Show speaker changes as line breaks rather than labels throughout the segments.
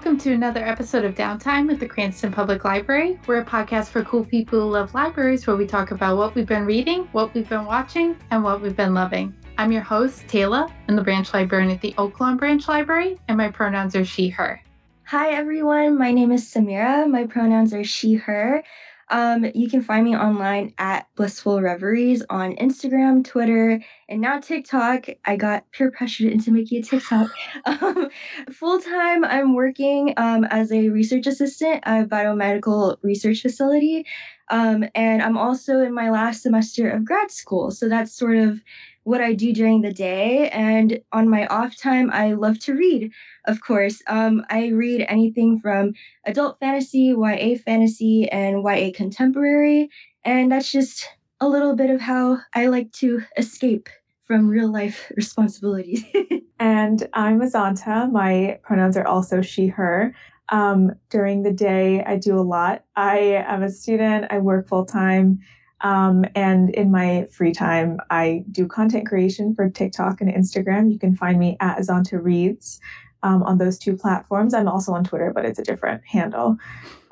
welcome to another episode of Downtime with the Cranston Public Library. We're a podcast for cool people who love libraries where we talk about what we've been reading, what we've been watching, and what we've been loving. I'm your host, Taylor, and the branch librarian at the Oaklawn Branch Library, and my pronouns are she, her.
Hi, everyone. My name is Samira. My pronouns are she, her. Um, you can find me online at Blissful Reveries on Instagram, Twitter, and now TikTok. I got peer pressured into making a TikTok. um, Full time, I'm working um, as a research assistant at a biomedical research facility. Um, and I'm also in my last semester of grad school. So that's sort of what I do during the day. And on my off time, I love to read, of course. Um, I read anything from adult fantasy, YA fantasy, and YA contemporary. And that's just a little bit of how I like to escape from real life responsibilities.
and I'm Azanta. My pronouns are also she, her. Um, during the day, I do a lot. I am a student, I work full time. Um, and in my free time, I do content creation for TikTok and Instagram. You can find me at Azanta Reads um, on those two platforms. I'm also on Twitter, but it's a different handle.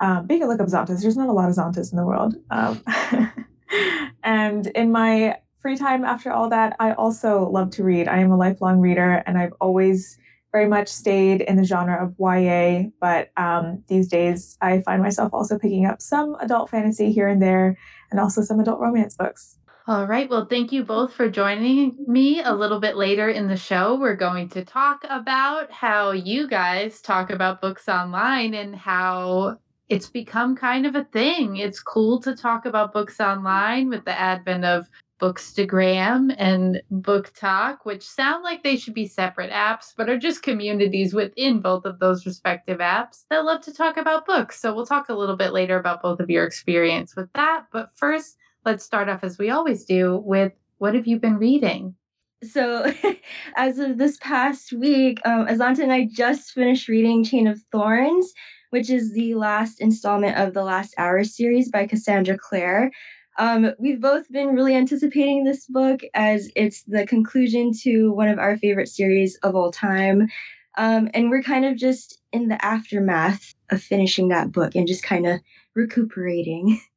Um, you can look up Zantas. There's not a lot of Zantas in the world. Um, and in my free time after all that, I also love to read. I am a lifelong reader, and I've always very much stayed in the genre of YA, but um, these days I find myself also picking up some adult fantasy here and there and also some adult romance books.
All right. Well, thank you both for joining me a little bit later in the show. We're going to talk about how you guys talk about books online and how it's become kind of a thing. It's cool to talk about books online with the advent of Bookstagram and BookTok, which sound like they should be separate apps, but are just communities within both of those respective apps that love to talk about books. So we'll talk a little bit later about both of your experience with that. But first, let's start off as we always do with what have you been reading?
So, as of this past week, um, Azanta and I just finished reading Chain of Thorns, which is the last installment of the Last Hour series by Cassandra Clare. Um, we've both been really anticipating this book as it's the conclusion to one of our favorite series of all time. Um, and we're kind of just in the aftermath of finishing that book and just kind of recuperating.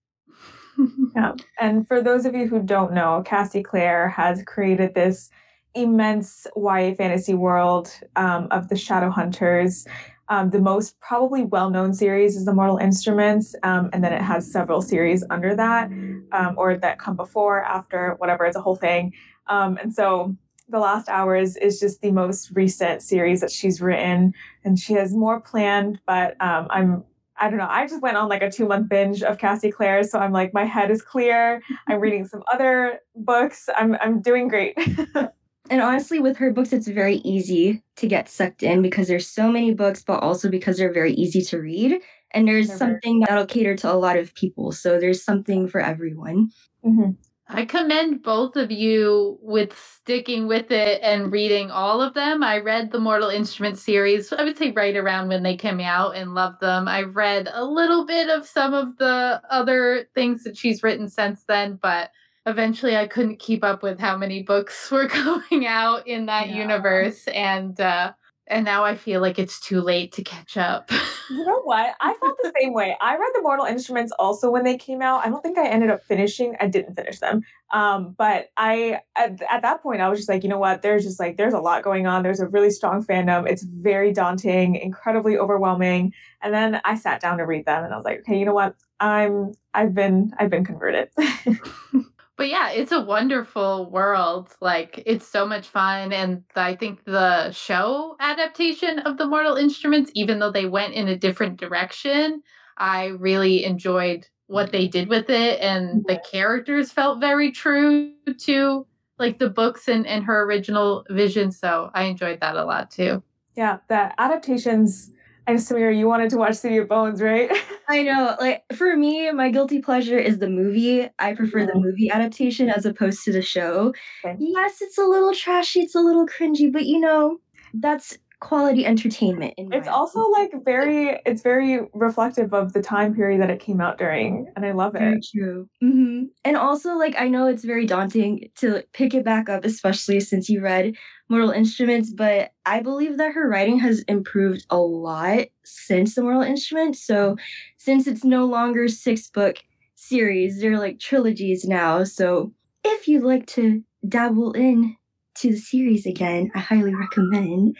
yeah. And for those of you who don't know, Cassie Clare has created this immense YA fantasy world um, of the Shadowhunters. Um, the most probably well known series is the Mortal Instruments, um, and then it has several series under that, um, or that come before, after, whatever. It's a whole thing. Um, and so The Last Hours is just the most recent series that she's written, and she has more planned, but um, I'm I don't know. I just went on like a two month binge of Cassie Clare, so I'm like my head is clear. I'm reading some other books. I'm I'm doing great.
And honestly, with her books, it's very easy to get sucked in because there's so many books, but also because they're very easy to read. And there's Never. something that'll cater to a lot of people. So there's something for everyone.
Mm-hmm. I commend both of you with sticking with it and reading all of them. I read the Mortal Instruments series, I would say right around when they came out and loved them. I've read a little bit of some of the other things that she's written since then, but eventually I couldn't keep up with how many books were going out in that yeah. universe and uh and now I feel like it's too late to catch up.
you know what? I felt the same way. I read the Mortal Instruments also when they came out. I don't think I ended up finishing. I didn't finish them. Um, but I at, at that point I was just like, you know what? There's just like there's a lot going on. There's a really strong fandom. It's very daunting, incredibly overwhelming. And then I sat down to read them and I was like, okay, you know what? I'm I've been I've been converted.
but yeah, it's a wonderful world. Like it's so much fun. And I think the show adaptation of the Mortal Instruments, even though they went in a different direction, I really enjoyed what they did with it. And the characters felt very true to like the books and, and her original vision. So I enjoyed that a lot too.
Yeah, the adaptations and Samira, you wanted to watch City of Bones, right?
I know. Like for me, my guilty pleasure is the movie. I prefer the movie adaptation as opposed to the show. Okay. Yes, it's a little trashy, it's a little cringy, but you know, that's quality entertainment.
it's also like very, it's very reflective of the time period that it came out during, and I love it.
Very true. Mm-hmm. And also, like, I know it's very daunting to pick it back up, especially since you read Mortal Instruments, but I believe that her writing has improved a lot since the Mortal Instruments. So, since it's no longer six book series, they're like trilogies now. So, if you'd like to dabble in to the series again, I highly recommend.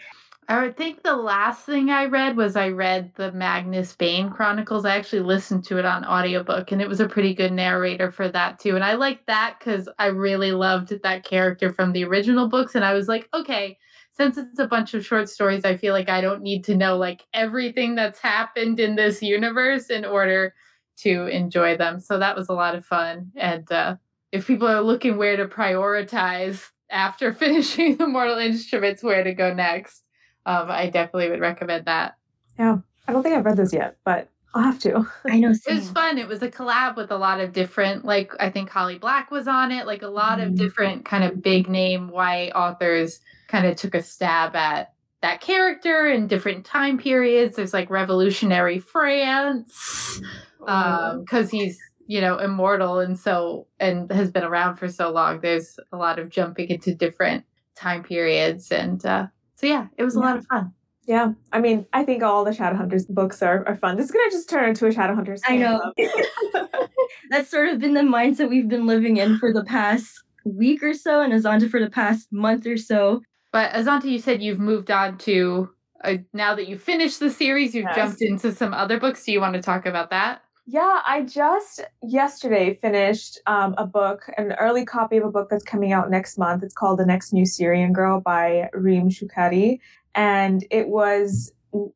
I think the last thing I read was I read the Magnus Bane Chronicles. I actually listened to it on audiobook and it was a pretty good narrator for that too. And I liked that because I really loved that character from the original books. And I was like, okay, since it's a bunch of short stories, I feel like I don't need to know like everything that's happened in this universe in order to enjoy them. So that was a lot of fun. And uh, if people are looking where to prioritize after finishing the Mortal Instruments, where to go next um, I definitely would recommend that.
Yeah, I don't think I've read this yet, but I'll have to.
I know.
Same. It was fun. It was a collab with a lot of different, like I think Holly Black was on it. Like a lot mm. of different kind of big name YA authors kind of took a stab at that character in different time periods. There's like Revolutionary France, because um, he's you know immortal and so and has been around for so long. There's a lot of jumping into different time periods and. uh so yeah, it was a yeah. lot of fun.
Yeah, I mean, I think all the Shadowhunters books are, are fun. This is gonna just turn into a Shadowhunters.
I know. That's sort of been the mindset we've been living in for the past week or so, and Azanta for the past month or so.
But Azanta, you said you've moved on to uh, now that you've finished the series, you've yes. jumped into some other books. Do you want to talk about that?
Yeah, I just yesterday finished um, a book, an early copy of a book that's coming out next month. It's called The Next New Syrian Girl by Ream Shukairy. And it was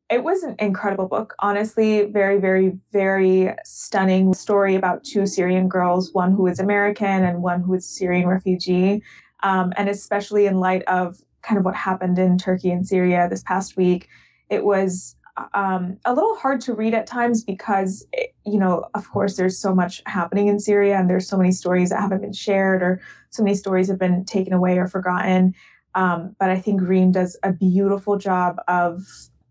it was an incredible book honestly very very very stunning story about two syrian girls one who is american and one who is a syrian refugee um, and especially in light of kind of what happened in turkey and syria this past week it was um, a little hard to read at times because, eh, you know, of course, there's so much happening in Syria and there's so many stories that haven't been shared or so many stories have been taken away or forgotten. Um, but I think Ream does a beautiful job of,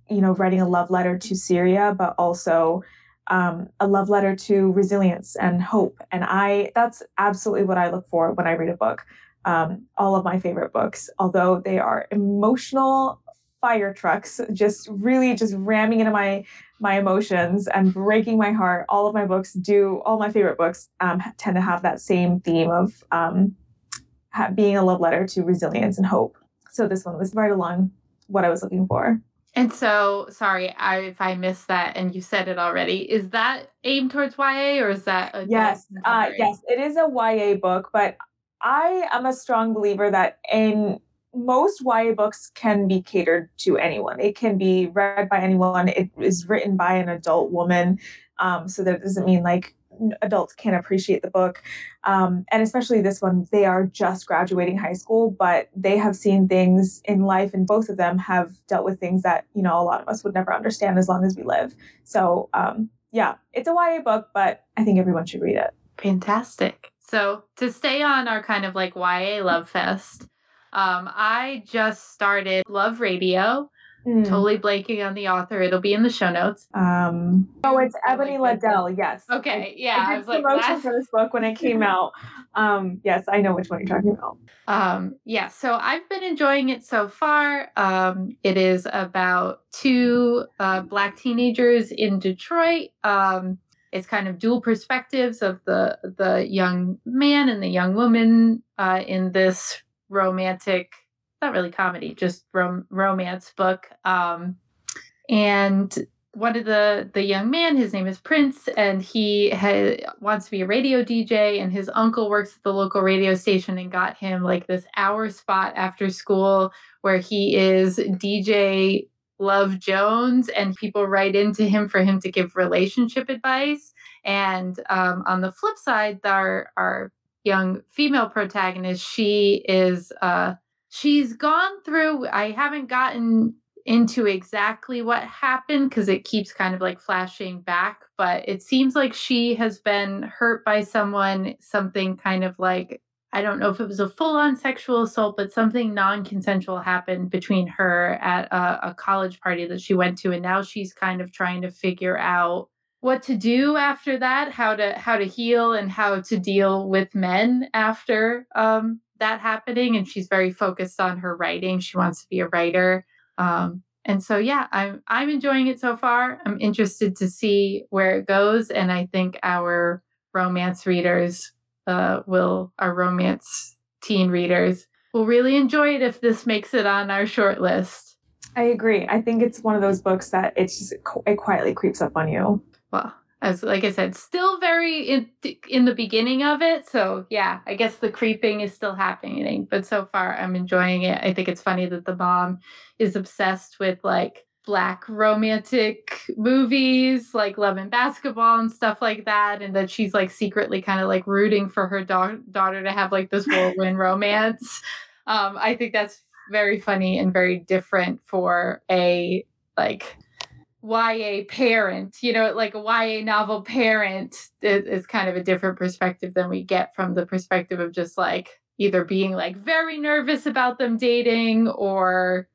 you know, writing a love letter to Syria, but also um, a love letter to resilience and hope. And I, that's absolutely what I look for when I read a book. Um, all of my favorite books, although they are emotional fire trucks, just really just ramming into my my emotions and breaking my heart. All of my books do. All my favorite books um, tend to have that same theme of um, being a love letter to resilience and hope. So this one was right along what I was looking for.
And so, sorry I, if I missed that, and you said it already. Is that aimed towards YA, or is that
a yes? Uh, yes, it is a YA book, but I am a strong believer that in most YA books can be catered to anyone. It can be read by anyone. It is written by an adult woman. Um, so that doesn't mean like adults can't appreciate the book. Um, and especially this one, they are just graduating high school, but they have seen things in life, and both of them have dealt with things that, you know, a lot of us would never understand as long as we live. So, um, yeah, it's a YA book, but I think everyone should read it.
Fantastic. So, to stay on our kind of like YA love fest, um, I just started Love Radio. Mm. Totally blanking on the author. It'll be in the show notes.
Um, oh, it's Ebony LaDelle. Yes.
Okay. Yeah.
I, I was like, promotion for this book when it came out. Um, yes, I know which one you're talking about.
Um, yeah. So I've been enjoying it so far. Um, it is about two uh, black teenagers in Detroit. Um, it's kind of dual perspectives of the the young man and the young woman uh, in this romantic, not really comedy, just rom- romance book. Um, and one of the the young man, his name is Prince, and he ha- wants to be a radio DJ. And his uncle works at the local radio station and got him like this hour spot after school where he is DJ Love Jones, and people write into him for him to give relationship advice. And um, on the flip side, our our young female protagonist, she is uh she's gone through I haven't gotten into exactly what happened because it keeps kind of like flashing back, but it seems like she has been hurt by someone, something kind of like I don't know if it was a full on sexual assault, but something non consensual happened between her at a, a, college party that she went to. And now she's kind of trying to figure out what to do after that, how to how to heal and how to deal with men after um, that happening. And she's very focused on her writing. She wants to be a writer. Um, and so yeah, I'm I'm enjoying it so far. I'm interested to see where it goes. And I think our romance readers uh, will our romance teen readers will really enjoy it if this makes it on our short list.
I agree. I think it's one of those books that it's just it quietly creeps up on you.
Well, as like I said, still very in in the beginning of it. So yeah, I guess the creeping is still happening, but so far I'm enjoying it. I think it's funny that the mom is obsessed with like black romantic movies like love and basketball and stuff like that and that she's like secretly kind of like rooting for her da- daughter to have like this whirlwind romance um i think that's very funny and very different for a like YA parent, you know, like a YA novel parent is, kind of a different perspective than we get from the perspective of just like either being like very nervous about them dating or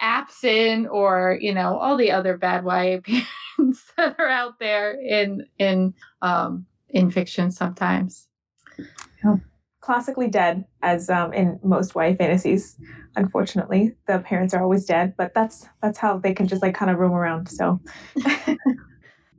absent or you know all the other bad YA parents that are out there in in um, in fiction sometimes.
Yeah. Classically dead, as um, in most YA fantasies. Unfortunately, the parents are always dead, but that's that's how they can just like kind of roam around. So.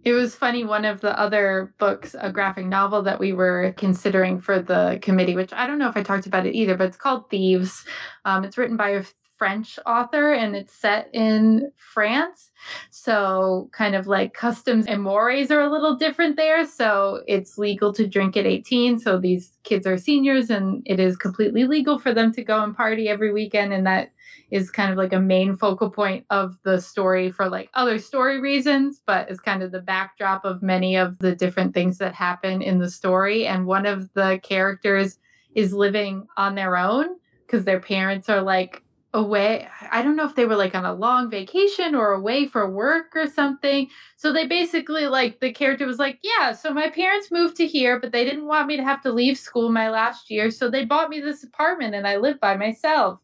It was funny. One of the other books, a graphic novel that we were considering for the committee, which I don't know if I talked about it either, but it's called Thieves. Um, it's written by a French author and it's set in France. So, kind of like customs and mores are a little different there. So, it's legal to drink at 18. So, these kids are seniors and it is completely legal for them to go and party every weekend. And that is kind of like a main focal point of the story for like other story reasons, but it's kind of the backdrop of many of the different things that happen in the story. And one of the characters is living on their own because their parents are like away i don't know if they were like on a long vacation or away for work or something. So they basically like the character was like yeah so my parents moved to here but they didn't want me to have to leave school my last year so they bought me this apartment and i live by myself.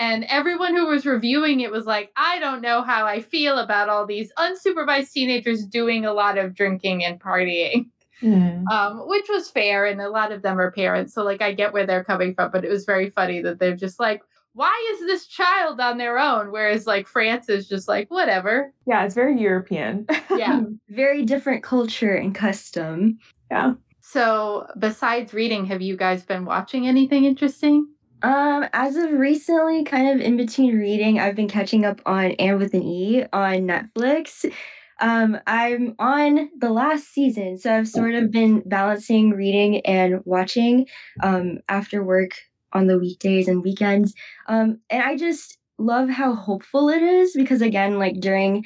And everyone who was reviewing it was like i don't know how i feel about all these unsupervised teenagers doing a lot of drinking and partying. Mm. Um, which was fair, and a lot of them are parents, so like I get where they're coming from, but it was very funny that they're just like, why is this child on their own? Whereas like France is just like, whatever.
Yeah, it's very European.
yeah.
Very different culture and custom.
Yeah.
So besides reading, have you guys been watching anything interesting?
Um, as of recently, kind of in between reading, I've been catching up on Anne with an E on Netflix. Um, I'm on the last season, so I've sort of been balancing reading and watching um, after work on the weekdays and weekends. Um, and I just love how hopeful it is because again, like during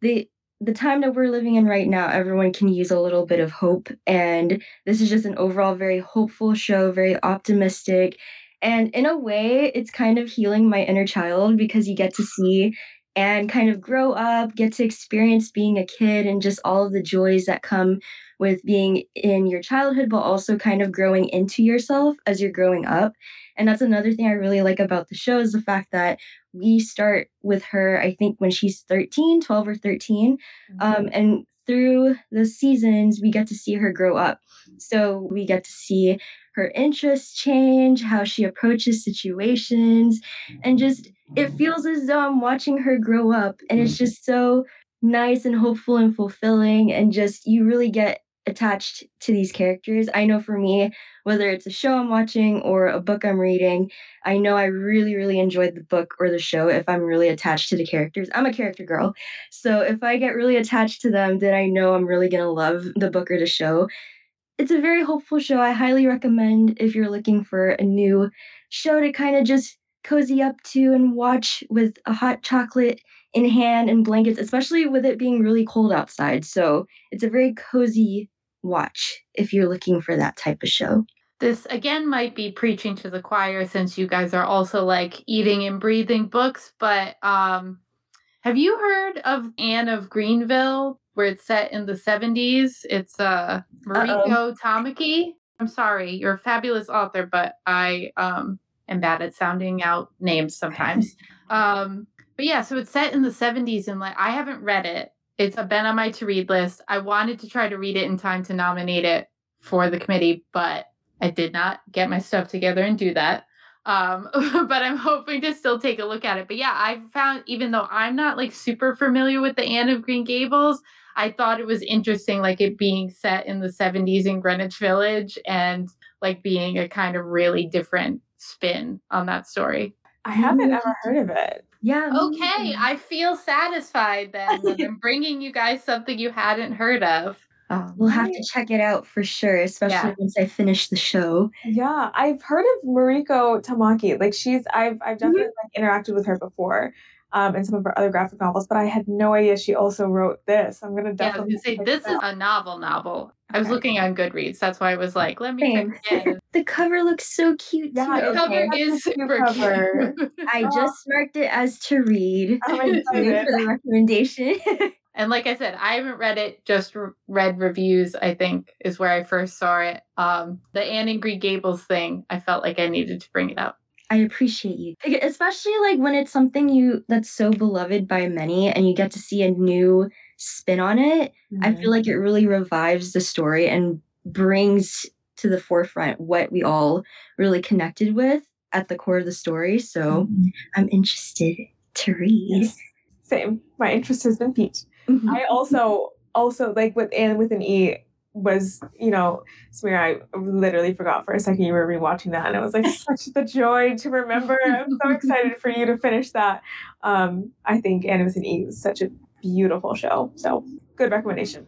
the the time that we're living in right now, everyone can use a little bit of hope. And this is just an overall very hopeful show, very optimistic. And in a way, it's kind of healing my inner child because you get to see and kind of grow up, get to experience being a kid and just all of the joys that come with being in your childhood, but also kind of growing into yourself as you're growing up. And that's another thing I really like about the show is the fact that we start with her, I think, when she's 13, 12 or 13. Um, mm-hmm. Um, and through the seasons, we get to see her grow up. So we get to see her interests change, how she approaches situations, and just it feels as though I'm watching her grow up. And it's mm. just so nice and hopeful and fulfilling. And just you really get attached to these characters. I know for me, whether it's a show I'm watching or a book I'm reading, I know I really, really enjoyed the book or the show if I'm really attached to the characters. I'm a character girl. So if I get really attached to them, then I know I'm really going to love the book or the show. It's a very hopeful show. I highly recommend if you're looking for a new show to kind of just cozy up to and watch with a hot chocolate in hand and blankets, especially with it being really cold outside. So it's a very cozy watch if you're looking for that type of show.
This again might be preaching to the choir since you guys are also like eating and breathing books, but um have you heard of Anne of Greenville where it's set in the 70s? It's uh Mariko Tamaki. I'm sorry, you're a fabulous author, but I um, am bad at sounding out names sometimes. um, but yeah, so it's set in the 70s, and like I haven't read it. It's been on my to read list. I wanted to try to read it in time to nominate it for the committee, but I did not get my stuff together and do that. Um, but I'm hoping to still take a look at it. But yeah, I found even though I'm not like super familiar with the Anne of Green Gables, I thought it was interesting, like it being set in the 70s in Greenwich Village and like being a kind of really different spin on that story.
I haven't mm-hmm. ever heard of it.
Yeah.
Okay. I feel satisfied then that I'm bringing you guys something you hadn't heard of.
Um, we'll have to check it out for sure, especially yeah. once I finish the show.
Yeah, I've heard of Mariko Tamaki. Like she's, I've, I've mm-hmm. definitely mm-hmm. like, interacted with her before, um, and some of her other graphic novels, but I had no idea she also wrote this. I'm gonna definitely
yeah, say this is a novel novel. I was looking on Goodreads. That's why I was like, let me check
The cover looks so cute.
Yeah,
too.
the cover is super cover. cute.
I just marked it as to read. Oh, for the recommendation.
and like I said, I haven't read it. Just read reviews. I think is where I first saw it. Um, the Anne and Green Gables thing. I felt like I needed to bring it up.
I appreciate you. Especially like when it's something you that's so beloved by many and you get to see a new spin on it. Mm-hmm. I feel like it really revives the story and brings to the forefront what we all really connected with at the core of the story. So mm-hmm. I'm interested to read. Yes.
Same. My interest has been piqued. Mm-hmm. I also also like with Anne with an E was, you know, Samira, I literally forgot for a second you were rewatching that. And it was like such the joy to remember. I'm so excited for you to finish that. Um, I think Anne with an E was such a beautiful show. So good recommendation.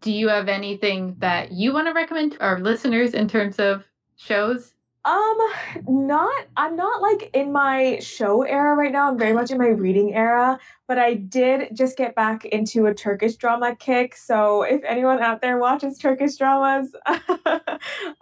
Do you have anything that you want to recommend to our listeners in terms of shows?
Um, not I'm not like in my show era right now. I'm very much in my reading era, but I did just get back into a Turkish drama kick. So if anyone out there watches Turkish dramas, um,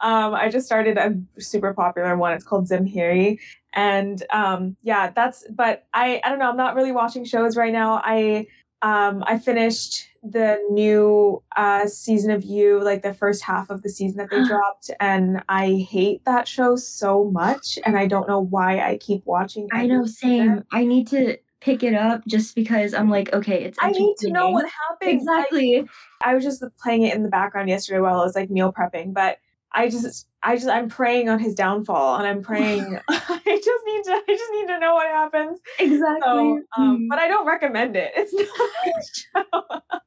I just started a super popular one. It's called Zemheri. And um, yeah, that's but I I don't know, I'm not really watching shows right now. I um I finished the new uh, season of You, like the first half of the season that they dropped, and I hate that show so much, and I don't know why I keep watching.
I know, same. I need to pick it up just because I'm like, okay, it's.
I need to know what happened.
Exactly.
Like, I was just playing it in the background yesterday while I was like meal prepping, but I just, I just, I'm praying on his downfall, and I'm praying. I just need to, I just need to know what happens.
Exactly. So,
um, mm. But I don't recommend it. It's not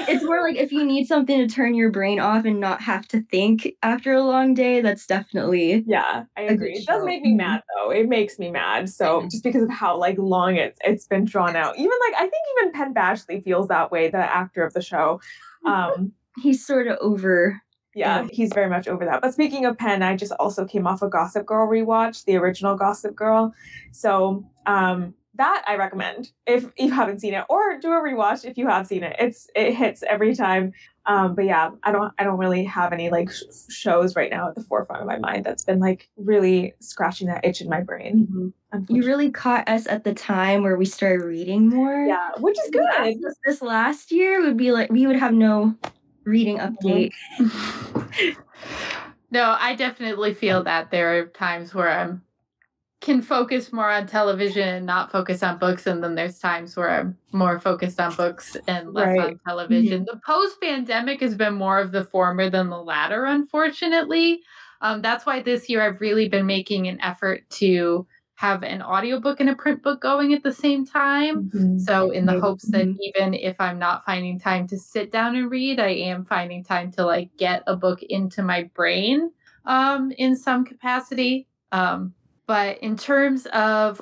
it's more like if you need something to turn your brain off and not have to think after a long day, that's definitely
yeah, I agree. It does make me mm-hmm. mad though. It makes me mad. So just because of how like long it's it's been drawn out. Even like I think even Penn Badgley feels that way, the actor of the show. Um
he's sort of over
yeah, he's very much over that. But speaking of Penn, I just also came off a Gossip Girl rewatch, the original Gossip Girl. So um that I recommend if you haven't seen it, or do a rewatch if you have seen it. It's it hits every time. Um, but yeah, I don't I don't really have any like sh- shows right now at the forefront of my mind that's been like really scratching that itch in my brain.
Mm-hmm. You really caught us at the time where we started reading more.
Yeah, which is good.
This, this last year would be like we would have no reading update.
no, I definitely feel that there are times where I'm can focus more on television and not focus on books and then there's times where i'm more focused on books and less right. on television mm-hmm. the post pandemic has been more of the former than the latter unfortunately um, that's why this year i've really been making an effort to have an audiobook and a print book going at the same time mm-hmm. so in the hopes that even if i'm not finding time to sit down and read i am finding time to like get a book into my brain um, in some capacity um, but in terms of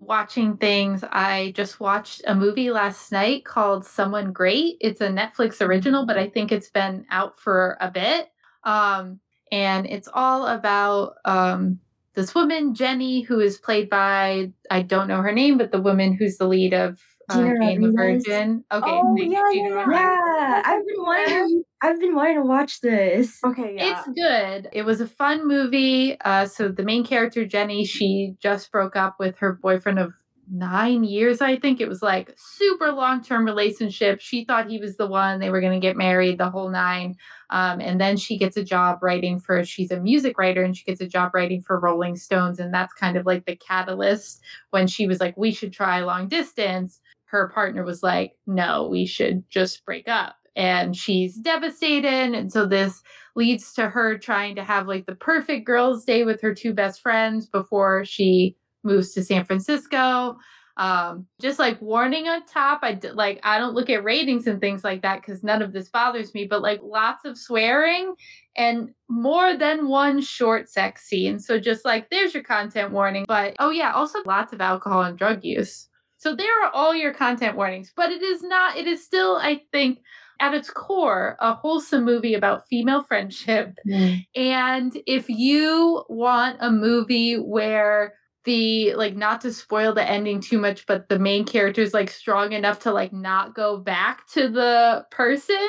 watching things, I just watched a movie last night called Someone Great. It's a Netflix original, but I think it's been out for a bit. Um, and it's all about um, this woman, Jenny, who is played by, I don't know her name, but the woman who's the lead of uh, Jane the Virgin. Okay,
oh, yeah, yeah, yeah. I've been wanting. I've been wanting to watch this.
Okay,
yeah. It's good. It was a fun movie. Uh, so the main character Jenny, she just broke up with her boyfriend of nine years, I think. It was like super long term relationship. She thought he was the one. They were going to get married the whole nine. Um, and then she gets a job writing for, she's a music writer and she gets a job writing for Rolling Stones. And that's kind of like the catalyst when she was like, we should try long distance. Her partner was like, no, we should just break up. And she's devastated. And so this leads to her trying to have like the perfect girls' day with her two best friends before she moves to San Francisco. Um, just like warning on top, I d- like I don't look at ratings and things like that because none of this bothers me. But like lots of swearing and more than one short sex scene. So just like there's your content warning. But oh yeah, also lots of alcohol and drug use. So there are all your content warnings. But it is not. It is still, I think, at its core, a wholesome movie about female friendship. Mm. And if you want a movie where the like not to spoil the ending too much but the main character is like strong enough to like not go back to the person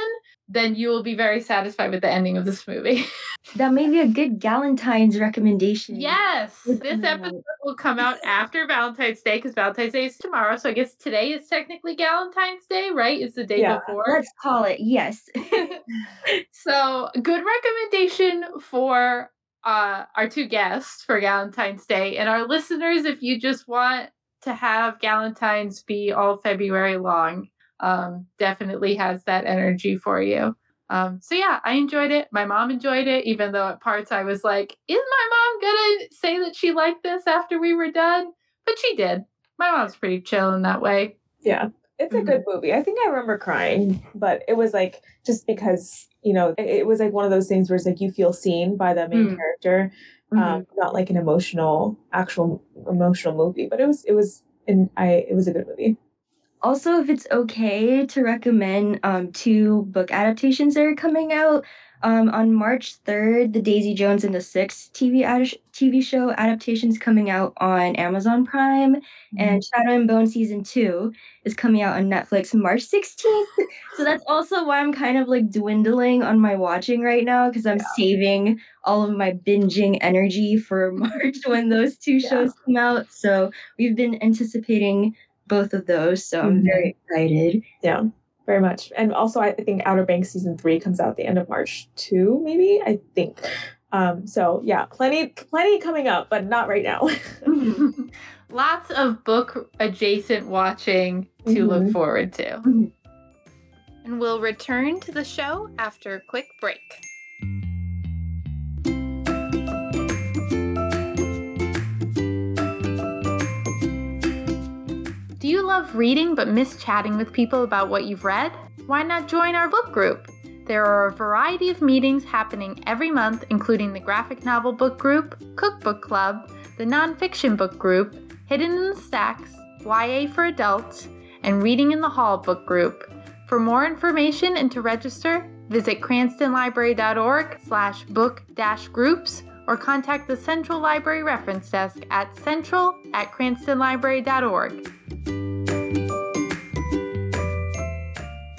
then you will be very satisfied with the ending of this movie.
that may be a good Galentine's recommendation.
Yes. This episode will come out after Valentine's Day because Valentine's Day is tomorrow. So I guess today is technically Galentine's Day, right? It's the day yeah, before.
Let's call it. Yes.
so good recommendation for uh, our two guests for Valentine's Day. And our listeners, if you just want to have Valentine's be all February long, um, definitely has that energy for you. Um, so yeah, I enjoyed it. My mom enjoyed it, even though at parts I was like, is my mom gonna say that she liked this after we were done? But she did. My mom's pretty chill in that way.
Yeah. It's a mm-hmm. good movie. I think I remember crying, but it was like just because you know it, it, was like one of those things where it's like you feel seen by the main mm. character, um, mm-hmm. not like an emotional, actual emotional movie. But it was it was and I it was a good movie.
Also, if it's okay to recommend um, two book adaptations that are coming out, um, on March 3rd, the Daisy Jones and the Six TV ad- TV show adaptations coming out on Amazon Prime, mm-hmm. and Shadow and Bone season two is coming out on Netflix March 16th. so that's also why I'm kind of like dwindling on my watching right now because I'm yeah. saving all of my binging energy for March when those two yeah. shows come out. So we've been anticipating both of those, so mm-hmm. I'm very excited.
Yeah very much. And also, I think Outer Banks season three comes out at the end of March too, maybe I think. Um, so yeah, plenty, plenty coming up, but not right now.
Lots of book adjacent watching to mm-hmm. look forward to. Mm-hmm. And we'll return to the show after a quick break. Do you love reading but miss chatting with people about what you've read? Why not join our book group? There are a variety of meetings happening every month, including the graphic novel book group, cookbook club, the nonfiction book group, Hidden in the Stacks, YA for adults, and Reading in the Hall book group. For more information and to register, visit cranstonlibrary.org slash book dash groups or contact the Central Library Reference Desk at central at cranstonlibrary.org.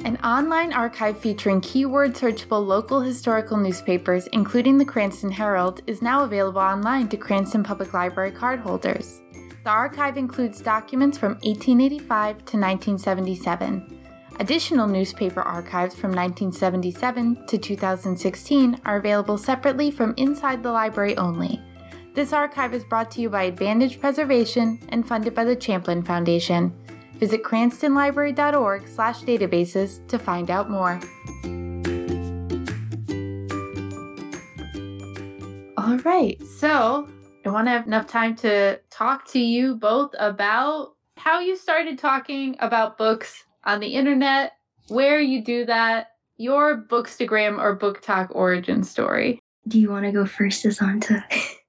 An online archive featuring keyword searchable local historical newspapers, including the Cranston Herald, is now available online to Cranston Public Library cardholders. The archive includes documents from 1885 to 1977. Additional newspaper archives from 1977 to 2016 are available separately from inside the library only. This archive is brought to you by Advantage Preservation and funded by the Champlin Foundation. Visit cranstonlibrary.org slash databases to find out more. All right, so I want to have enough time to talk to you both about how you started talking about books on the internet, where you do that, your bookstagram or BookTok origin story.
Do you want to go first, Azanta?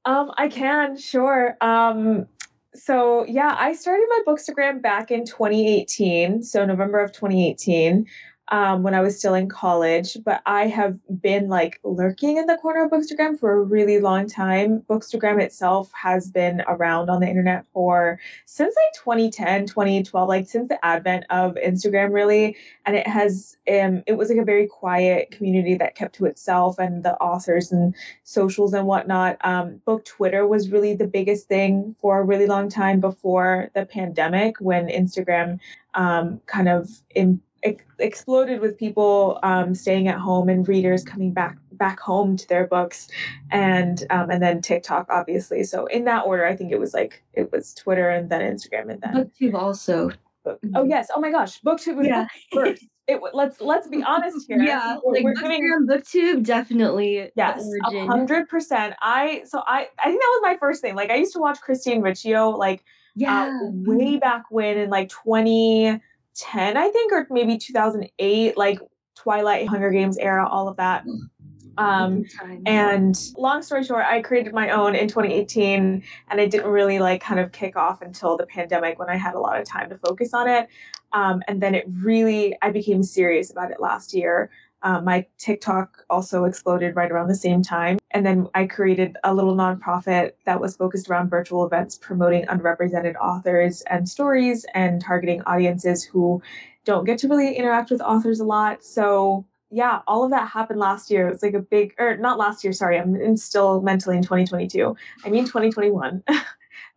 um, I can, sure. Um, so yeah, I started my Bookstagram back in 2018, so November of 2018. Um, when I was still in college, but I have been like lurking in the corner of Bookstagram for a really long time. Bookstagram itself has been around on the internet for since like 2010, 2012, like since the advent of Instagram, really. And it has, um, it was like a very quiet community that kept to itself and the authors and socials and whatnot. Um, Book Twitter was really the biggest thing for a really long time before the pandemic when Instagram um, kind of in, ex- exploded with people um, staying at home and readers coming back back home to their books and um, and then tiktok obviously so in that order i think it was like it was twitter and then instagram and then
booktube also
book. oh yes oh my gosh booktube was yeah. first it, let's let's be honest here.
Yeah, like we're BookTube, definitely.
Yes, hundred percent. I so I I think that was my first thing. Like I used to watch Christine Riccio like yeah uh, way back when in like twenty 2010, I think, or maybe 2008, like Twilight, Hunger Games era, all of that. Um, and long story short, I created my own in 2018, and it didn't really like kind of kick off until the pandemic when I had a lot of time to focus on it. Um, and then it really, I became serious about it last year. Um, my TikTok also exploded right around the same time. And then I created a little nonprofit that was focused around virtual events promoting underrepresented authors and stories and targeting audiences who don't get to really interact with authors a lot. So, yeah, all of that happened last year. It's like a big, or not last year, sorry, I'm still mentally in 2022. I mean, 2021.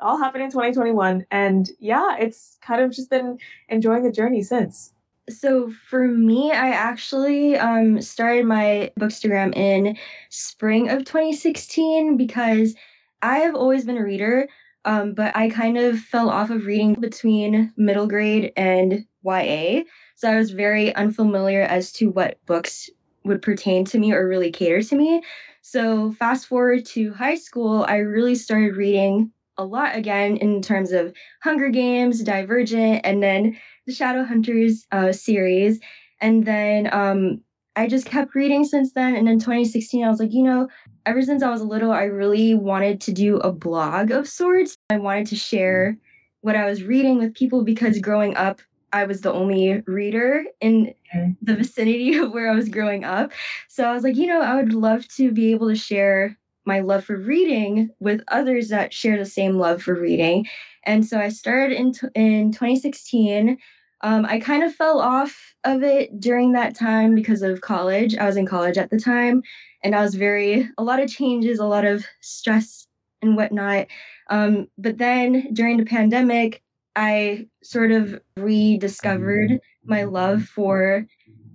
all happened in 2021. And yeah, it's kind of just been enjoying the journey since.
So for me, I actually um, started my Bookstagram in spring of 2016 because I have always been a reader, um, but I kind of fell off of reading between middle grade and YA. So I was very unfamiliar as to what books would pertain to me or really cater to me. So fast forward to high school, I really started reading a lot again in terms of Hunger Games, Divergent, and then the Shadowhunters uh, series. And then um, I just kept reading since then. And in 2016, I was like, you know, ever since I was little, I really wanted to do a blog of sorts. I wanted to share what I was reading with people because growing up, I was the only reader in the vicinity of where I was growing up. So I was like, you know, I would love to be able to share my love for reading with others that share the same love for reading. And so I started in, t- in 2016. Um, I kind of fell off of it during that time because of college. I was in college at the time, and I was very, a lot of changes, a lot of stress and whatnot. Um, but then during the pandemic, I sort of rediscovered my love for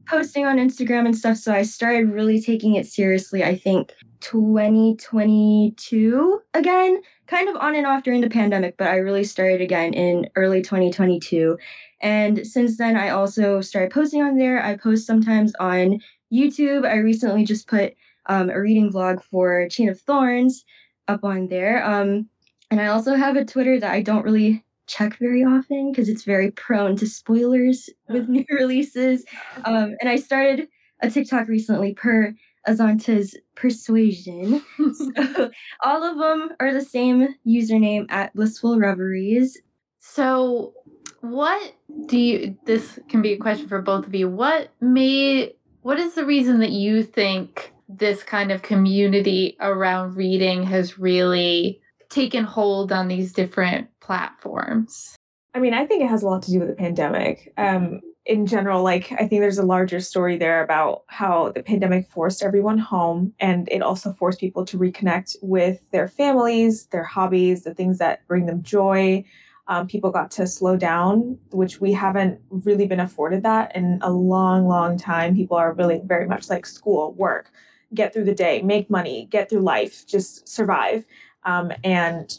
posting on Instagram and stuff. So I started really taking it seriously, I think 2022 again, kind of on and off during the pandemic, but I really started again in early 2022. And since then, I also started posting on there. I post sometimes on YouTube. I recently just put um, a reading vlog for Chain of Thorns up on there. Um, and I also have a Twitter that I don't really check very often because it's very prone to spoilers with new releases. Um, and I started a TikTok recently per Azanta's persuasion. so all of them are the same username at Blissful Reveries.
So, what do you? This can be a question for both of you. What made? What is the reason that you think this kind of community around reading has really taken hold on these different platforms?
I mean, I think it has a lot to do with the pandemic. Um, in general, like I think there's a larger story there about how the pandemic forced everyone home and it also forced people to reconnect with their families, their hobbies, the things that bring them joy. Um, people got to slow down, which we haven't really been afforded that in a long, long time. People are really very much like school, work, get through the day, make money, get through life, just survive. Um, and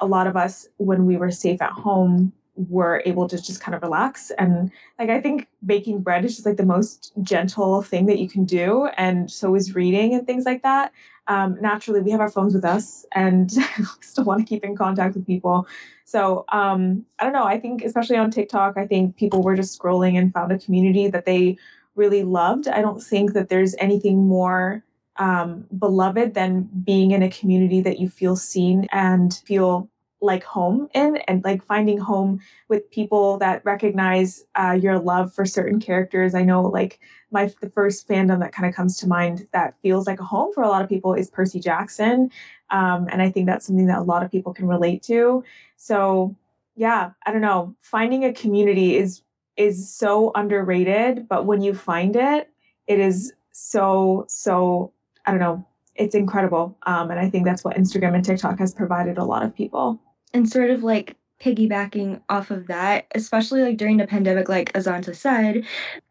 a lot of us, when we were safe at home, were able to just kind of relax. And like, I think baking bread is just like the most gentle thing that you can do. And so is reading and things like that. Um, naturally, we have our phones with us and still want to keep in contact with people. So um, I don't know. I think, especially on TikTok, I think people were just scrolling and found a community that they really loved. I don't think that there's anything more um, beloved than being in a community that you feel seen and feel like home in and like finding home with people that recognize uh, your love for certain characters. I know like my the first fandom that kind of comes to mind that feels like a home for a lot of people is Percy Jackson, um, and I think that's something that a lot of people can relate to. So yeah, I don't know, finding a community is is so underrated, but when you find it, it is so so I don't know, it's incredible. Um, and I think that's what Instagram and TikTok has provided a lot of people
and sort of like piggybacking off of that, especially like during the pandemic, like Azanta said,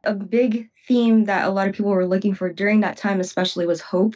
a big theme that a lot of people were looking for during that time, especially, was hope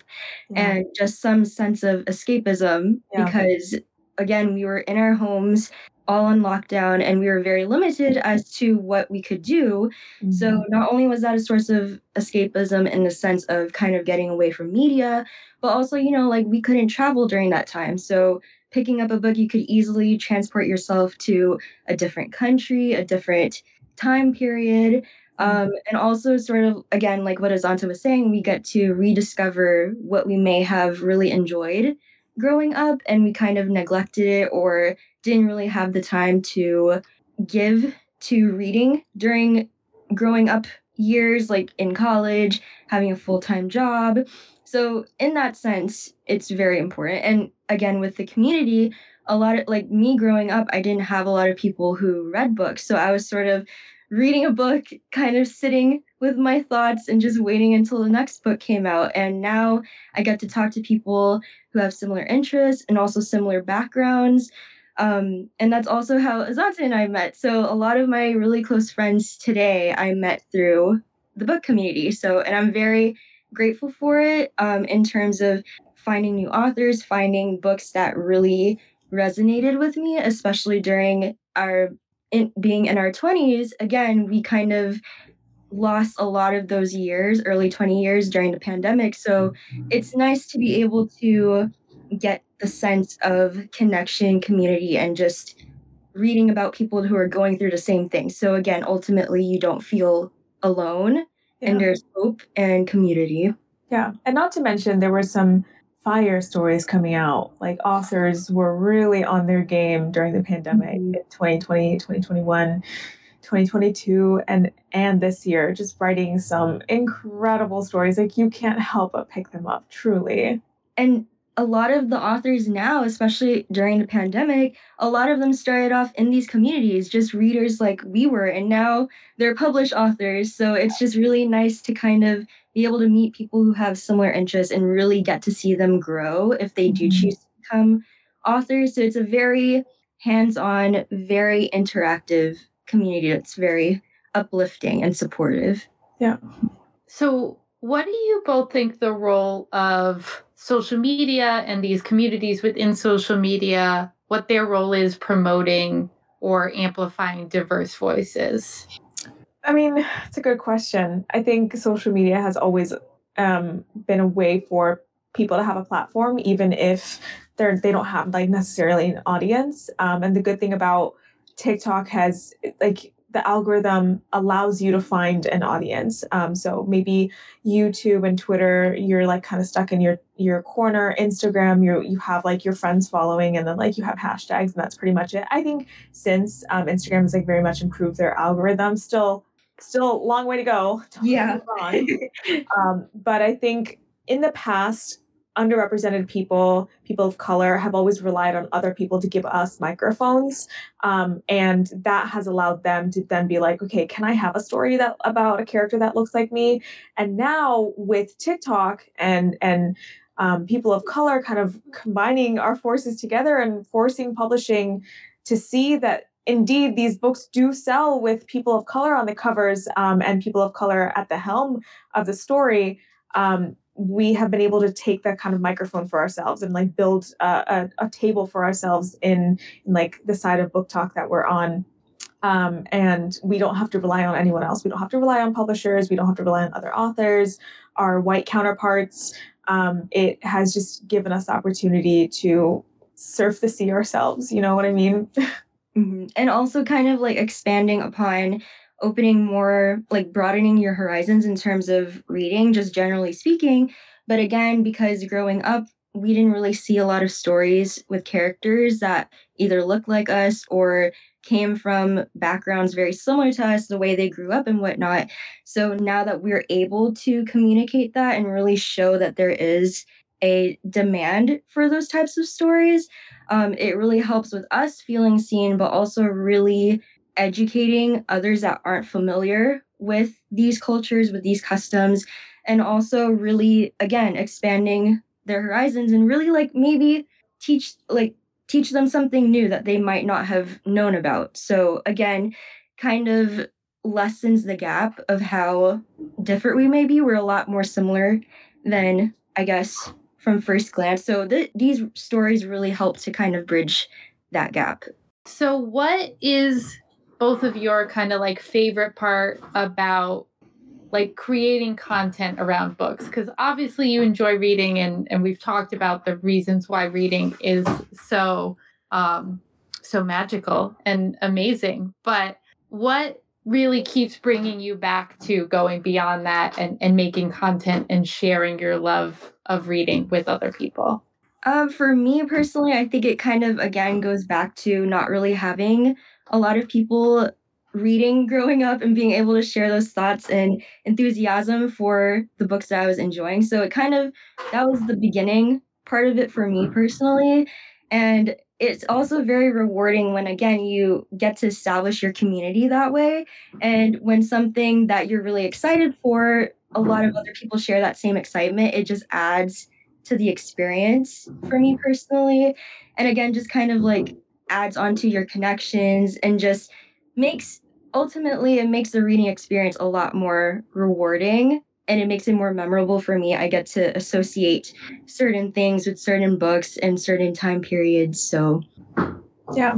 yeah. and just some sense of escapism yeah. because, again, we were in our homes all on lockdown and we were very limited as to what we could do. Mm-hmm. So, not only was that a source of escapism in the sense of kind of getting away from media, but also, you know, like we couldn't travel during that time. So, picking up a book, you could easily transport yourself to a different country, a different time period. Mm-hmm. Um, and also, sort of, again, like what Azanta was saying, we get to rediscover what we may have really enjoyed growing up and we kind of neglected it or didn't really have the time to give to reading during growing up years, like in college, having a full time job. So, in that sense, it's very important. And again, with the community, a lot of like me growing up, I didn't have a lot of people who read books. So, I was sort of reading a book, kind of sitting with my thoughts and just waiting until the next book came out. And now I get to talk to people who have similar interests and also similar backgrounds. Um, and that's also how Azanta and I met. So a lot of my really close friends today I met through the book community. So, and I'm very grateful for it um, in terms of finding new authors, finding books that really resonated with me, especially during our in, being in our 20s. Again, we kind of lost a lot of those years, early 20 years during the pandemic. So it's nice to be able to get the sense of connection, community, and just reading about people who are going through the same thing. So again, ultimately, you don't feel alone yeah. and there's hope and community.
Yeah. And not to mention, there were some fire stories coming out. Like authors were really on their game during the pandemic mm-hmm. in 2020, 2021. 2022 and and this year just writing some incredible stories like you can't help but pick them up truly
and a lot of the authors now, especially during the pandemic, a lot of them started off in these communities, just readers like we were, and now they're published authors. So it's just really nice to kind of be able to meet people who have similar interests and really get to see them grow if they do mm-hmm. choose to become authors. So it's a very hands on, very interactive community that's very uplifting and supportive.
Yeah.
So, what do you both think the role of social media and these communities within social media, what their role is promoting or amplifying diverse voices?
I mean, it's a good question. I think social media has always um, been a way for people to have a platform, even if they're they don't have like necessarily an audience. Um, and the good thing about TikTok has like the algorithm allows you to find an audience. Um, so maybe YouTube and Twitter, you're like kind of stuck in your your corner. Instagram, you you have like your friends following, and then like you have hashtags, and that's pretty much it. I think since um, Instagram has like very much improved their algorithm, still still a long way to go.
Yeah.
um, but I think in the past, underrepresented people, people of color, have always relied on other people to give us microphones, um, and that has allowed them to then be like, okay, can I have a story that about a character that looks like me? And now with TikTok and and um, people of color kind of combining our forces together and forcing publishing to see that indeed these books do sell with people of color on the covers um, and people of color at the helm of the story um, we have been able to take that kind of microphone for ourselves and like build a, a, a table for ourselves in, in, like the side of BookTok that we're on. Um, and we don't have to rely on anyone else. We don't have to rely on publishers. We don't have to rely on other authors. Our white counterparts um, it has just given us the opportunity to surf the sea ourselves you know what i mean?
Mm-hmm. and also kind of like expanding upon opening more, like broadening your horizons in terms of reading, just generally speaking. But again, because growing up, we didn't really see a lot of stories with characters that either look like us or came from backgrounds very similar to us, the way they grew up and whatnot. So now that we're able to communicate that and really show that there is a demand for those types of stories, um, it really helps with us feeling seen, but also really educating others that aren't familiar with these cultures, with these customs, and also really, again, expanding their horizons and really like maybe teach like teach them something new that they might not have known about. So again, kind of lessens the gap of how different we may be. We're a lot more similar than I guess from first glance. So th- these stories really help to kind of bridge that gap.
So what is both of your kind of like favorite part about like creating content around books? Because obviously you enjoy reading and and we've talked about the reasons why reading is so um so magical and amazing but what really keeps bringing you back to going beyond that and and making content and sharing your love of reading with other people?
Um for me personally i think it kind of again goes back to not really having a lot of people reading growing up and being able to share those thoughts and enthusiasm for the books that I was enjoying. So it kind of that was the beginning part of it for me personally. And it's also very rewarding when again you get to establish your community that way and when something that you're really excited for a lot of other people share that same excitement it just adds to the experience for me personally and again just kind of like adds onto your connections and just makes ultimately it makes the reading experience a lot more rewarding and it makes it more memorable for me. I get to associate certain things with certain books and certain time periods. So,
yeah.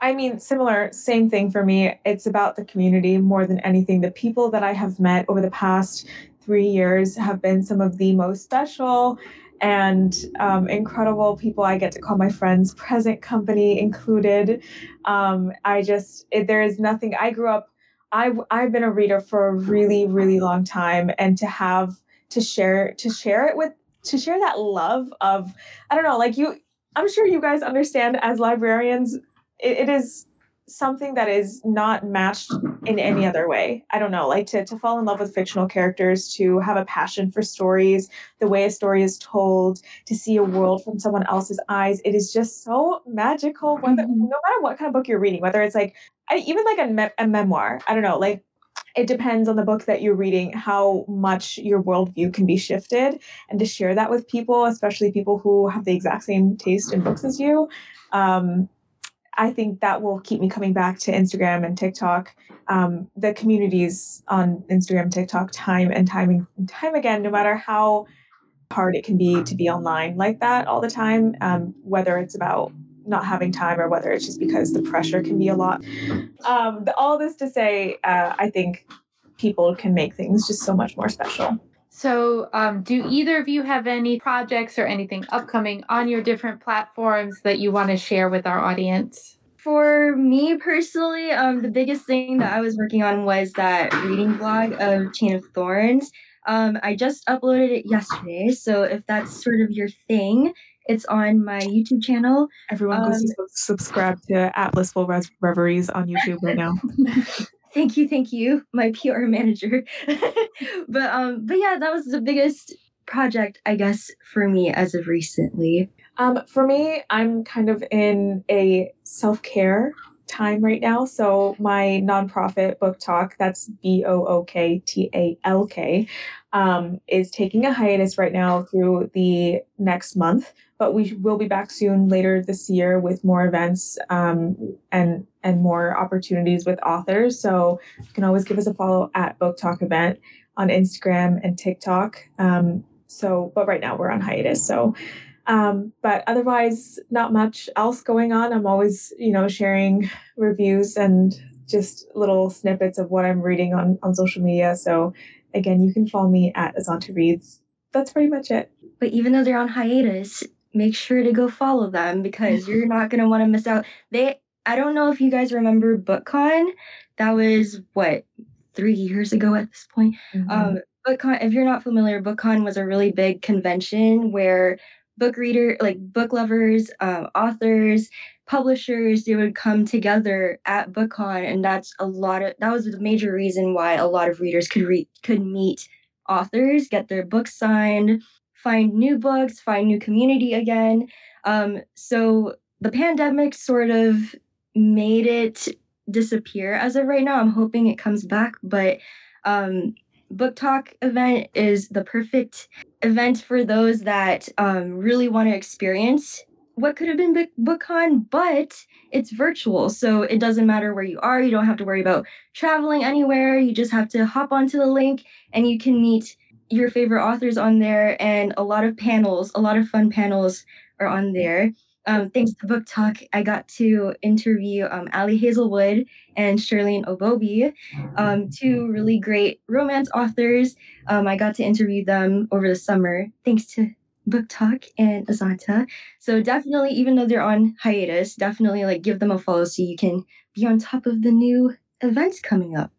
I mean, similar, same thing for me. It's about the community more than anything. The people that I have met over the past three years have been some of the most special and um, incredible people I get to call my friends, present company included. Um, I just, it, there is nothing, I grew up, I, I've been a reader for a really, really long time. And to have, to share, to share it with, to share that love of, I don't know, like you, I'm sure you guys understand as librarians, it, it is something that is not matched in any other way. I don't know, like to, to fall in love with fictional characters, to have a passion for stories, the way a story is told, to see a world from someone else's eyes. It is just so magical, whether, mm-hmm. no matter what kind of book you're reading, whether it's like, even like a, me- a memoir, I don't know, like it depends on the book that you're reading how much your worldview can be shifted and to share that with people especially people who have the exact same taste in books as you um, I think that will keep me coming back to Instagram and TikTok. Um, the communities on Instagram, TikTok, time and time and time again, no matter how hard it can be to be online like that all the time, um, whether it's about not having time or whether it's just because the pressure can be a lot. Um, all this to say, uh, I think people can make things just so much more special.
So, um, do either of you have any projects or anything upcoming on your different platforms that you want to share with our audience?
For me personally, um, the biggest thing that I was working on was that reading blog of Chain of Thorns. Um, I just uploaded it yesterday, so if that's sort of your thing, it's on my YouTube channel.
Everyone um, go subscribe to at Full Reveries on YouTube right now.
thank you thank you my pr manager. But um but yeah that was the biggest project i guess for me as of recently.
Um for me i'm kind of in a self-care time right now. So my nonprofit book talk, that's b-o-o-k-t-a-l-k um, is taking a hiatus right now through the next month but we will be back soon later this year with more events um, and and more opportunities with authors. So you can always give us a follow at Book Talk event on Instagram and TikTok. Um, so, but right now we're on hiatus. So, um, but otherwise, not much else going on. I'm always, you know, sharing reviews and just little snippets of what I'm reading on on social media. So, again, you can follow me at Azanta Reads. That's pretty much it.
But even though they're on hiatus, make sure to go follow them because you're not going to want to miss out. They I don't know if you guys remember BookCon. That was what 3 years ago at this point. Mm-hmm. Um BookCon if you're not familiar, BookCon was a really big convention where book reader, like book lovers, uh, authors, publishers, they would come together at BookCon, and that's a lot of that was the major reason why a lot of readers could read could meet authors, get their books signed, find new books, find new community again. Um, so the pandemic sort of made it disappear as of right now. I'm hoping it comes back, but um, talk event is the perfect event for those that um, really want to experience what could have been Book- BookCon, but it's virtual. So it doesn't matter where you are. You don't have to worry about traveling anywhere. You just have to hop onto the link and you can meet your favorite authors on there and a lot of panels, a lot of fun panels are on there. Um, thanks to Book Talk, I got to interview um, Ali Hazelwood and Shirlene Obuobi, um, two really great romance authors. Um, I got to interview them over the summer, thanks to Book Talk and Azanta. So definitely, even though they're on hiatus, definitely like give them a follow so you can be on top of the new events coming up.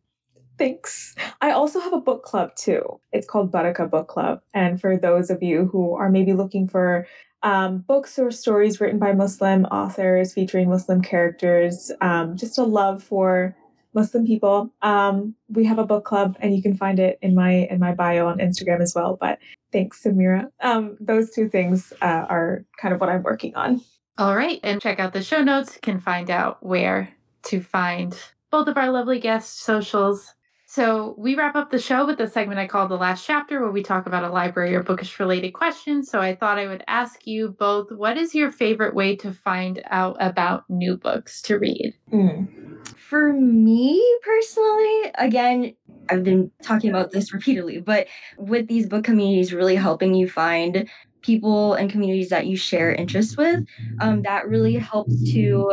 Thanks. I also have a book club too. It's called Buttercup Book Club. And for those of you who are maybe looking for um, books or stories written by Muslim authors featuring Muslim characters, um, just a love for Muslim people. Um, we have a book club, and you can find it in my in my bio on Instagram as well. But thanks, Samira. Um, those two things uh, are kind of what I'm working on.
All right, and check out the show notes. You can find out where to find both of our lovely guests' socials so we wrap up the show with a segment I call the last chapter, where we talk about a library or bookish related question. So I thought I would ask you both, what is your favorite way to find out about new books to read?
Mm. For me personally, again, I've been talking about this repeatedly, but with these book communities really helping you find people and communities that you share interests with, um, that really helps to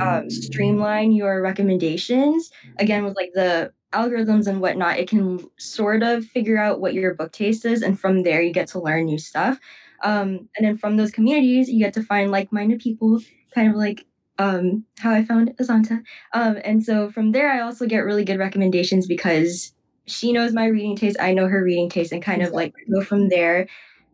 um, streamline your recommendations. Again, with like the algorithms and whatnot, it can sort of figure out what your book taste is, and from there you get to learn new stuff. Um, and then from those communities, you get to find like-minded people, kind of like um, how I found Azanta. Um, and so from there, I also get really good recommendations because she knows my reading taste, I know her reading taste, and kind exactly. of like go from there.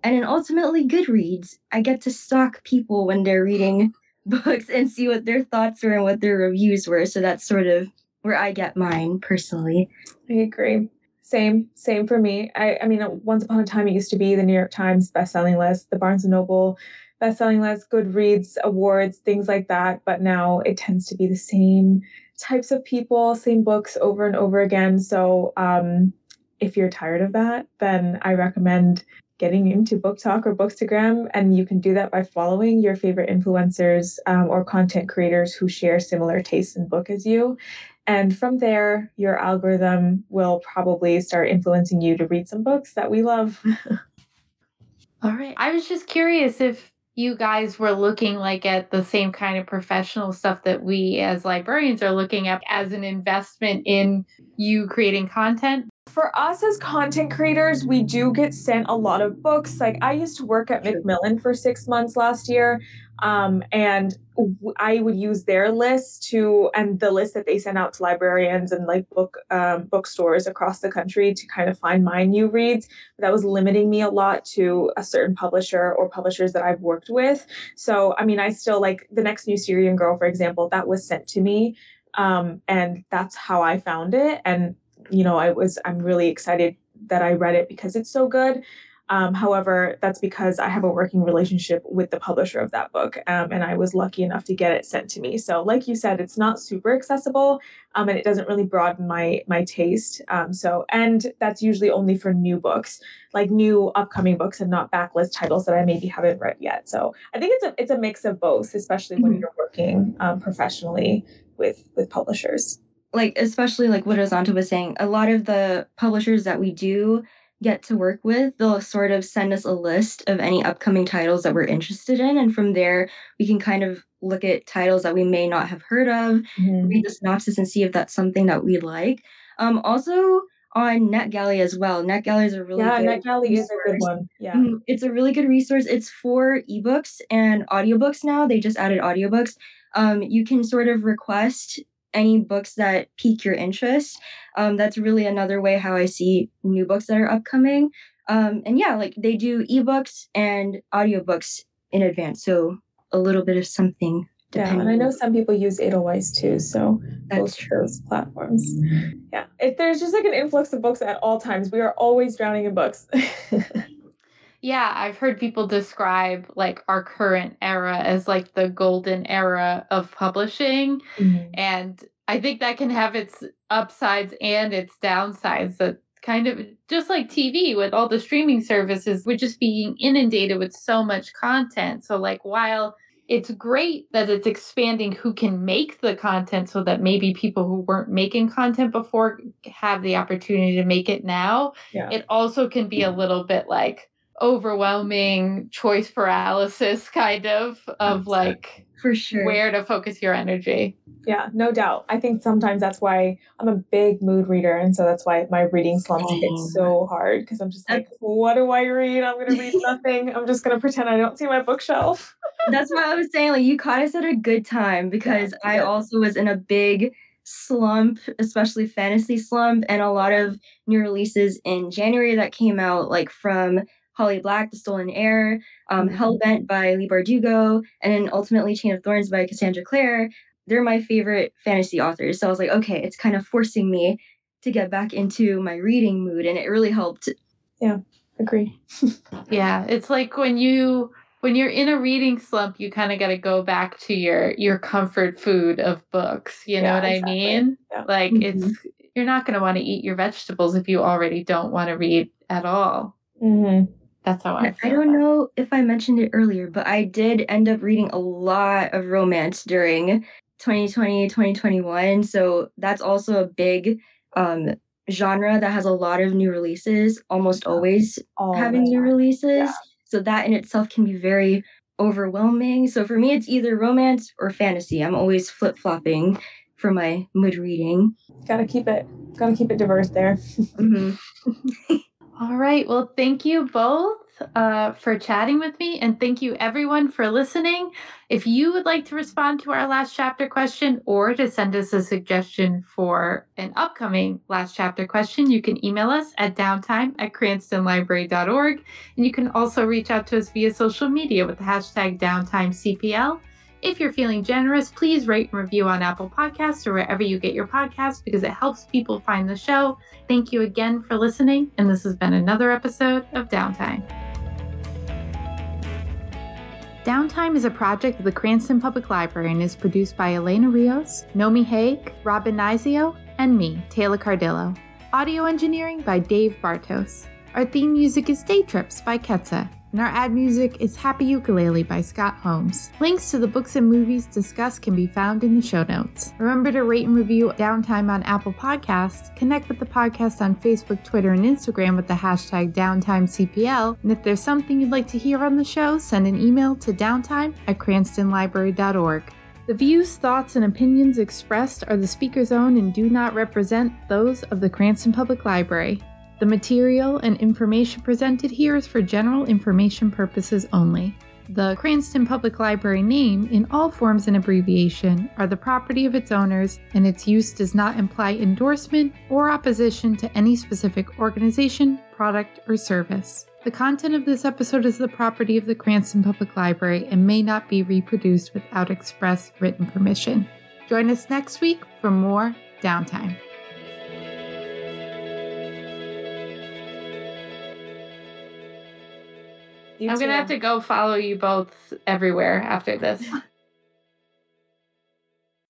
And then ultimately, Goodreads, I get to stalk people when they're reading books and see what their thoughts were and what their reviews were. So that's sort of where I get mine personally.
I agree. Same, same for me. I, I mean, once upon a time, it used to be the New York Times bestselling list, the Barnes and Noble bestselling list, Goodreads awards, things like that. But now it tends to be the same types of people, same books over and over again. So um, if you're tired of that, then I recommend getting into BookTok or Bookstagram. And you can do that by following your favorite influencers um, or content creators who share similar tastes in book as you. And from there, your algorithm will probably start influencing you to read some books that we love.
All right. I was just curious if you guys were looking like at the same kind of professional stuff that we as librarians are looking at as an investment in you creating content
for us as content creators, we do get sent a lot of books. Like I used to work at Macmillan for six months last year, um, and I would use their list to and the list that they send out to librarians and like book um, bookstores across the country to kind of find my new reads. That was limiting me a lot to a certain publisher or publishers that I've worked with. So I mean, I still like the next new Syrian Girl, for example, that was sent to me. Um, and that's how I found it. And you know, I was I'm really excited that I read it because it's so good. Um, however, that's because I have a working relationship with the publisher of that book, um, and I was lucky enough to get it sent to me. So, like you said, it's not super accessible, um, and it doesn't really broaden my my taste. Um, so, and that's usually only for new books, like new upcoming books, and not backlist titles that I maybe haven't read yet. So, I think it's a it's a mix of both, especially when mm-hmm. you're working um, professionally with with publishers
like especially like what Azanta was saying, a lot of the publishers that we do get to work with, they'll sort of send us a list of any upcoming titles that we're interested in. And from there, we can kind of look at titles that we may not have heard of, mm-hmm. read the synopsis and see if that's something that we like. Um, also, on NetGalley as well. NetGalley is a really
yeah, NetGalley resource. is a good one. Yeah, mm-hmm.
it's a really good resource. It's for ebooks and audiobooks now. They just added audiobooks. Um, you can sort of request any books that pique your interest. Um, that's really another way how I see new books that are upcoming. Um, and yeah, like they do ebooks and audiobooks in advance. So a little bit of something.
Yeah, and I know some people use Edelweiss too, so
That's
both
true.
those platforms. Yeah, if there's just like an influx of books at all times, we are always drowning in books.
Yeah, I've heard people describe like our current era as like the golden era of publishing. Mm-hmm. And I think that can have its upsides and its downsides. That kind of just like TV with all the streaming services, we're just being inundated with so much content. So, like, while it's great that it's expanding who can make the content so that maybe people who weren't making content before have the opportunity to make it now,
Yeah.
it also can be a little bit like overwhelming choice paralysis kind of of like
For sure.
where to focus your energy.
Yeah, no doubt. I think sometimes that's why I'm a big mood reader, and so that's why my reading slumps hit
Same.
so hard because I'm just like, what do I read? I'm gonna read nothing. I'm just gonna pretend I don't see my bookshelf.
That's why I was saying, like, you caught us at a good time because I
yeah.
also was in a big slump, especially fantasy slump, and a lot of new releases in January that came out, like from Holly Black, The Stolen Heir, um,
Mhm.
Hellbent by Leigh Bardugo, and then ultimately Chain of Thorns by Cassandra Clare. They're my favorite fantasy authors. So I was like, okay, it's kind of forcing me to get back into my reading mood, and it really helped.
Yeah, agree.
Yeah, it's like when you when you're in a reading slump, you kind of got to go back to your your comfort food of books. You know what
exactly.
I mean?
Yeah.
Like it's you're not going to want to eat your vegetables if you already don't want to read at all.
Mm-hmm.
That's how I
I don't
about it.
know if I mentioned it earlier, but I did end up reading a lot of romance during 2020, 2021. So that's also a big um, genre that has a lot of new releases, almost always
All
having new releases.
Yeah.
So that in itself can be very overwhelming. So for me, it's either romance or fantasy. I'm always flip flopping for my mood reading.
Gotta keep it. Gotta keep it diverse there.
Mhm.
All right. Well, thank you both uh, for chatting with me. And thank you, everyone, for listening. If you would like to respond to our last chapter question or to send us a suggestion for an upcoming last chapter question, you can email us at downtime at cranstonlibrary.org. And you can also reach out to us via social media with the hashtag downtimecpl. If you're feeling generous, please rate and review on Apple Podcasts or wherever you get your podcasts because it helps people find the show. Thank you again for listening, and this has been another episode of Downtime. Downtime is a project of the Cranston Public Library and is produced by Elena Rios, Nomi Haig, Robin Nizio, and me, Taylor Cardillo. Audio engineering by Dave Bartos. Our theme music is Day Trips by Ketsa, and our ad music is Happy Ukulele by Scott Holmes. Links to the books and movies discussed can be found in the show notes. Remember to rate and review Downtime on Apple Podcasts, connect with the podcast on Facebook, Twitter, and Instagram with the hashtag DowntimeCPL, and if there's something you'd like to hear on the show, send an email to downtime at cranstonlibrary.org. The views, thoughts, and opinions expressed are the speaker's own and do not represent those of the Cranston Public Library. The material and information presented here is for general information purposes only. The Cranston Public Library name, in all forms and abbreviation, are the property of its owners, and its use does not imply endorsement or opposition to any specific organization, product, or service. The content of this episode is the property of the Cranston Public Library and may not be reproduced without express written permission. Join us next week for more downtime.
You
I'm gonna have to go follow you both everywhere after this.